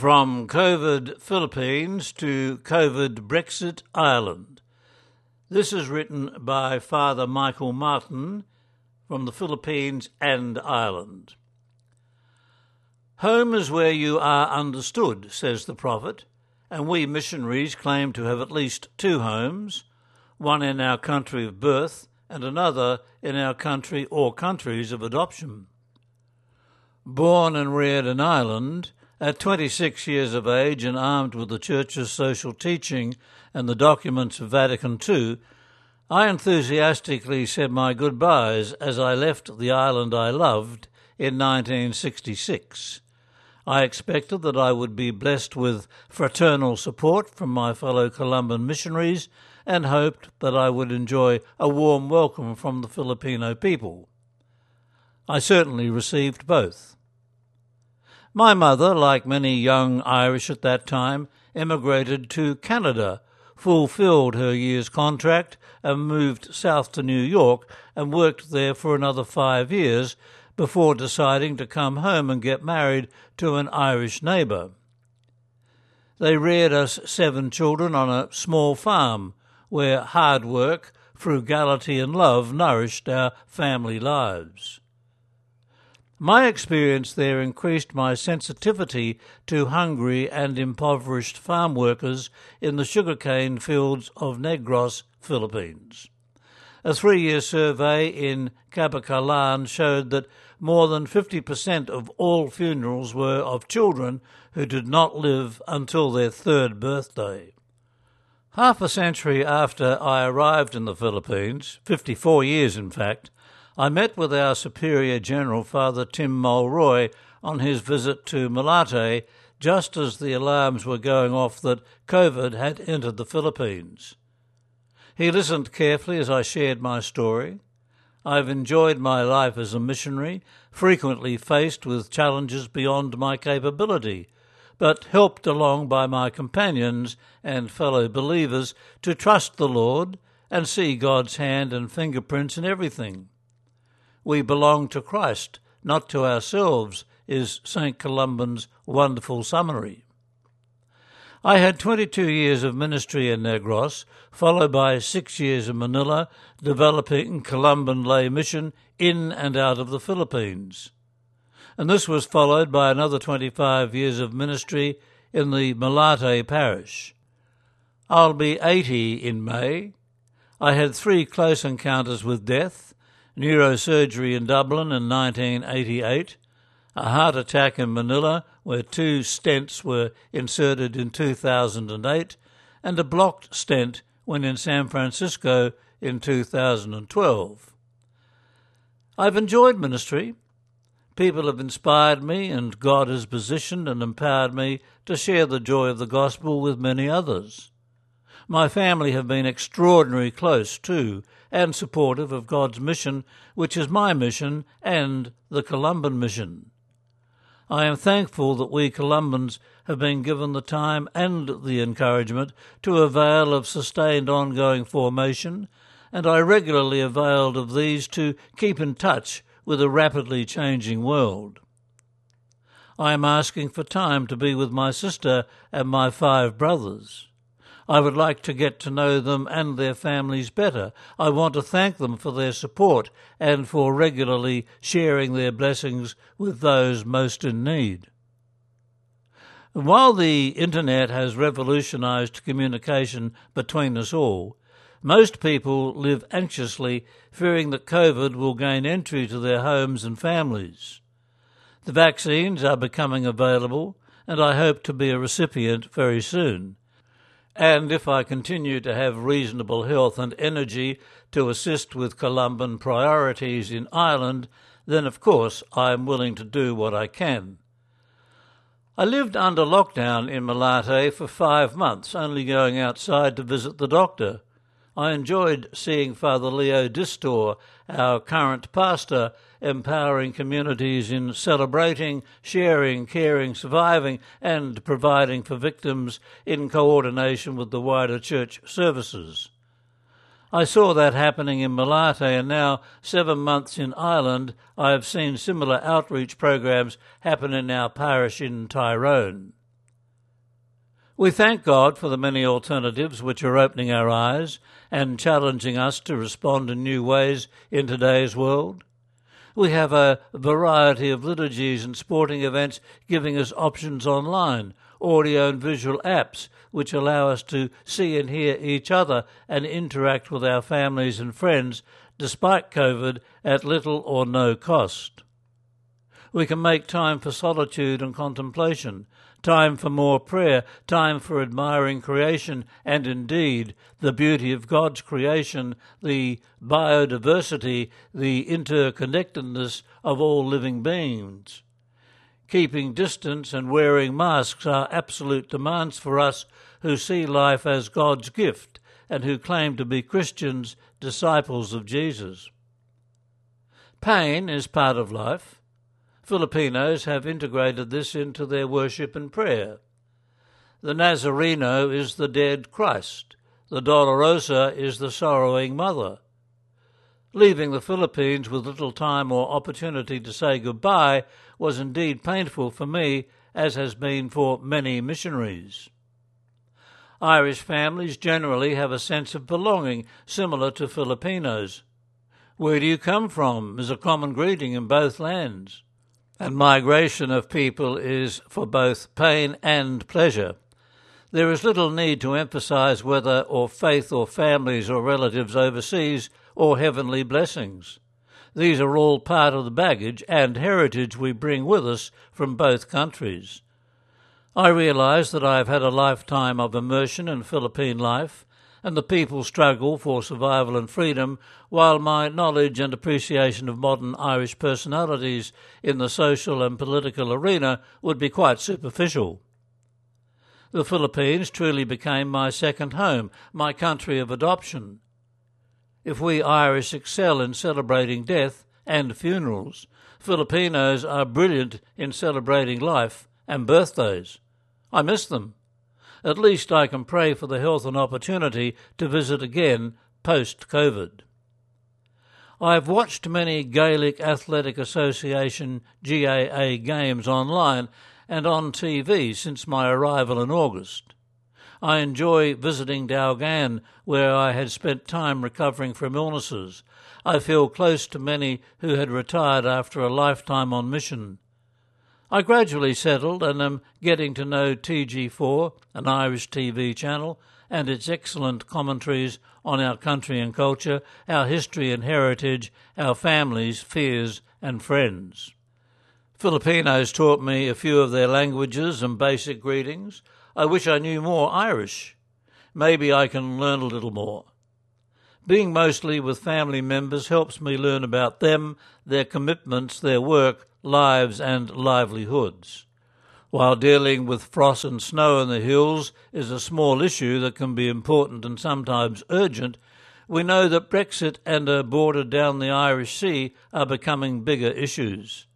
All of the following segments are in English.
From COVID Philippines to COVID Brexit Ireland. This is written by Father Michael Martin from the Philippines and Ireland. Home is where you are understood, says the prophet, and we missionaries claim to have at least two homes one in our country of birth and another in our country or countries of adoption. Born and reared in Ireland, at 26 years of age and armed with the Church's social teaching and the documents of Vatican II, I enthusiastically said my goodbyes as I left the island I loved in 1966. I expected that I would be blessed with fraternal support from my fellow Columban missionaries and hoped that I would enjoy a warm welcome from the Filipino people. I certainly received both. My mother, like many young Irish at that time, emigrated to Canada, fulfilled her year's contract, and moved south to New York and worked there for another five years before deciding to come home and get married to an Irish neighbour. They reared us seven children on a small farm where hard work, frugality, and love nourished our family lives. My experience there increased my sensitivity to hungry and impoverished farm workers in the sugarcane fields of Negros, Philippines. A three year survey in Kabankalan showed that more than 50% of all funerals were of children who did not live until their third birthday. Half a century after I arrived in the Philippines, 54 years in fact, I met with our Superior General, Father Tim Mulroy, on his visit to Malate just as the alarms were going off that COVID had entered the Philippines. He listened carefully as I shared my story. I've enjoyed my life as a missionary, frequently faced with challenges beyond my capability, but helped along by my companions and fellow believers to trust the Lord and see God's hand and fingerprints in everything we belong to Christ, not to ourselves, is St. Columban's wonderful summary. I had 22 years of ministry in Negros, followed by six years in Manila, developing Columban lay mission in and out of the Philippines. And this was followed by another 25 years of ministry in the Malate parish. I'll be 80 in May. I had three close encounters with death neurosurgery in Dublin in 1988, a heart attack in Manila where two stents were inserted in 2008, and a blocked stent when in San Francisco in 2012. I've enjoyed ministry. People have inspired me, and God has positioned and empowered me to share the joy of the gospel with many others. My family have been extraordinarily close, too, and supportive of God's mission, which is my mission and the Columban mission. I am thankful that we Columbans have been given the time and the encouragement to avail of sustained ongoing formation, and I regularly availed of these to keep in touch with a rapidly changing world. I am asking for time to be with my sister and my five brothers. I would like to get to know them and their families better. I want to thank them for their support and for regularly sharing their blessings with those most in need. While the internet has revolutionized communication between us all, most people live anxiously, fearing that COVID will gain entry to their homes and families. The vaccines are becoming available, and I hope to be a recipient very soon and if I continue to have reasonable health and energy to assist with Columban priorities in Ireland, then of course I am willing to do what I can. I lived under lockdown in Malate for five months, only going outside to visit the doctor. I enjoyed seeing Father Leo Distor, our current pastor, empowering communities in celebrating, sharing, caring, surviving, and providing for victims in coordination with the wider church services. I saw that happening in Malate, and now, seven months in Ireland, I have seen similar outreach programs happen in our parish in Tyrone. We thank God for the many alternatives which are opening our eyes and challenging us to respond in new ways in today's world. We have a variety of liturgies and sporting events giving us options online, audio and visual apps which allow us to see and hear each other and interact with our families and friends despite COVID at little or no cost. We can make time for solitude and contemplation, time for more prayer, time for admiring creation and indeed the beauty of God's creation, the biodiversity, the interconnectedness of all living beings. Keeping distance and wearing masks are absolute demands for us who see life as God's gift and who claim to be Christians, disciples of Jesus. Pain is part of life Filipinos have integrated this into their worship and prayer. The Nazareno is the dead Christ. The Dolorosa is the sorrowing mother. Leaving the Philippines with little time or opportunity to say goodbye was indeed painful for me, as has been for many missionaries. Irish families generally have a sense of belonging similar to Filipinos. Where do you come from is a common greeting in both lands and migration of people is for both pain and pleasure. There is little need to emphasize whether or faith or families or relatives overseas or heavenly blessings. These are all part of the baggage and heritage we bring with us from both countries. I realize that I have had a lifetime of immersion in Philippine life and the people struggle for survival and freedom, while my knowledge and appreciation of modern Irish personalities in the social and political arena would be quite superficial. The Philippines truly became my second home, my country of adoption. If we Irish excel in celebrating death and funerals, Filipinos are brilliant in celebrating life and birthdays. I miss them at least I can pray for the health and opportunity to visit again post COVID. I've watched many Gaelic Athletic Association GAA games online and on TV since my arrival in August. I enjoy visiting Dalgan, where I had spent time recovering from illnesses. I feel close to many who had retired after a lifetime on mission. I gradually settled and am getting to know TG4, an Irish TV channel, and its excellent commentaries on our country and culture, our history and heritage, our families, fears, and friends. Filipinos taught me a few of their languages and basic greetings. I wish I knew more Irish. Maybe I can learn a little more. Being mostly with family members helps me learn about them, their commitments, their work, lives, and livelihoods. While dealing with frost and snow in the hills is a small issue that can be important and sometimes urgent, we know that Brexit and a border down the Irish Sea are becoming bigger issues.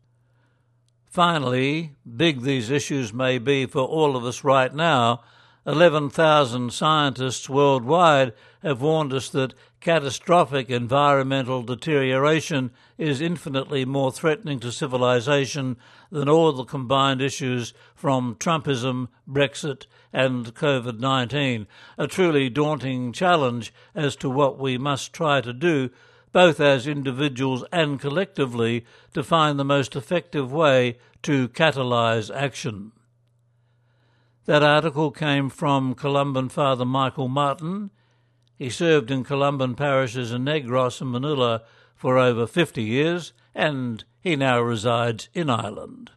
Finally, big these issues may be for all of us right now, 11,000 scientists worldwide have warned us that catastrophic environmental deterioration is infinitely more threatening to civilization than all the combined issues from Trumpism, Brexit, and COVID 19. A truly daunting challenge as to what we must try to do, both as individuals and collectively, to find the most effective way to catalyse action. That article came from Columban Father Michael Martin he served in Columban parishes in Negros and Manila for over 50 years, and he now resides in Ireland.